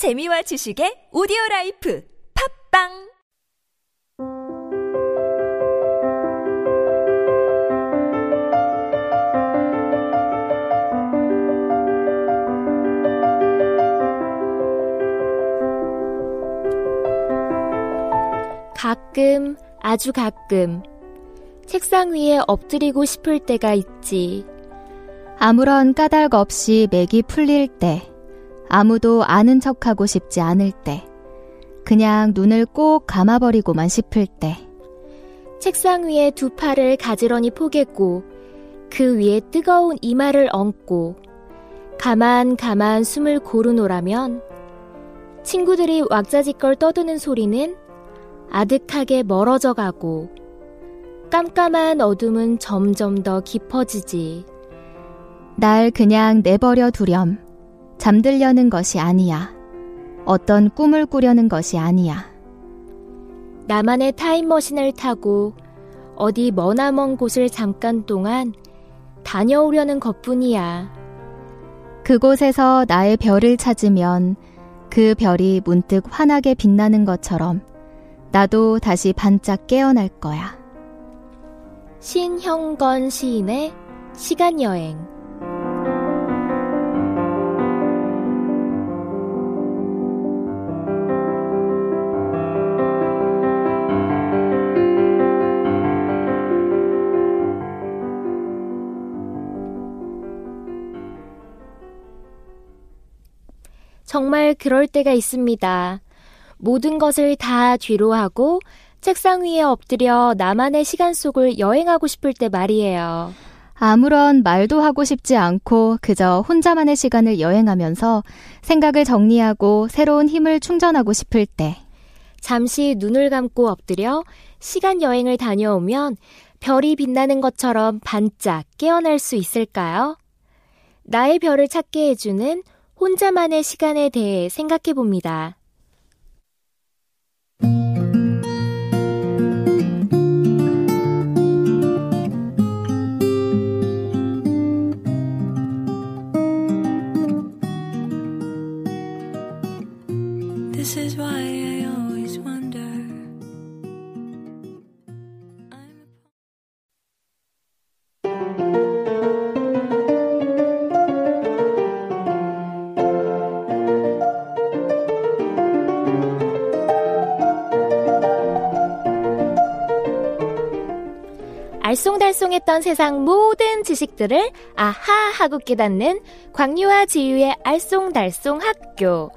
재미와 지식의 오디오 라이프 팝빵 가끔, 아주 가끔, 책상 위에 엎드리고 싶을 때가 있지. 아무런 까닭 없이 맥이 풀릴 때, 아무도 아는 척하고 싶지 않을 때, 그냥 눈을 꼭 감아버리고만 싶을 때, 책상 위에 두 팔을 가지런히 포개고, 그 위에 뜨거운 이마를 얹고, 가만 가만 숨을 고르노라면, 친구들이 왁자지껄 떠드는 소리는 아득하게 멀어져 가고, 깜깜한 어둠은 점점 더 깊어지지. 날 그냥 내버려 두렴. 잠들려는 것이 아니야. 어떤 꿈을 꾸려는 것이 아니야. 나만의 타임머신을 타고 어디 머나먼 곳을 잠깐 동안 다녀오려는 것 뿐이야. 그곳에서 나의 별을 찾으면 그 별이 문득 환하게 빛나는 것처럼 나도 다시 반짝 깨어날 거야. 신형건 시인의 시간여행 정말 그럴 때가 있습니다. 모든 것을 다 뒤로 하고 책상 위에 엎드려 나만의 시간 속을 여행하고 싶을 때 말이에요. 아무런 말도 하고 싶지 않고 그저 혼자만의 시간을 여행하면서 생각을 정리하고 새로운 힘을 충전하고 싶을 때. 잠시 눈을 감고 엎드려 시간 여행을 다녀오면 별이 빛나는 것처럼 반짝 깨어날 수 있을까요? 나의 별을 찾게 해주는 혼자만의 시간에 대해 생각해 봅니다. 알쏭달쏭했던 세상 모든 지식들을 아하 하고 깨닫는 광유와 지유의 알쏭달쏭 학교.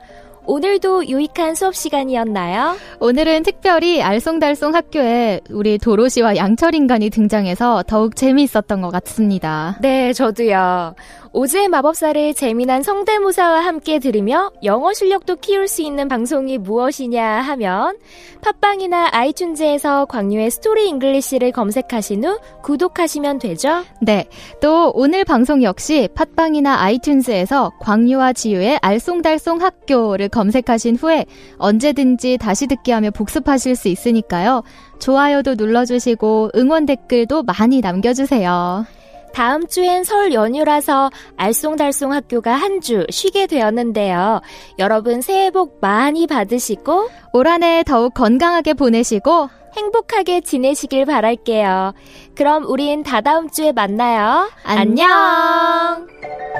오늘도 유익한 수업 시간이었나요? 오늘은 특별히 알쏭달쏭 학교에 우리 도로시와 양철 인간이 등장해서 더욱 재미있었던 것 같습니다. 네, 저도요. 오즈의 마법사를 재미난 성대모사와 함께 들으며 영어 실력도 키울 수 있는 방송이 무엇이냐 하면 팟빵이나 iTunes에서 광유의 스토리 English를 검색하신 후 구독하시면 되죠? 네. 또 오늘 방송 역시 팟빵이나 iTunes에서 광유와 지유의 알쏭달쏭 학교를 검색하신 후에 언제든지 다시 듣기 하며 복습하실 수 있으니까요. 좋아요도 눌러주시고 응원 댓글도 많이 남겨주세요. 다음 주엔 설 연휴라서 알쏭달쏭 학교가 한 주 쉬게 되었는데요. 여러분 새해 복 많이 받으시고 올 한 해 더욱 건강하게 보내시고 행복하게 지내시길 바랄게요. 그럼 우린 다다음 주에 만나요. 안녕. 안녕.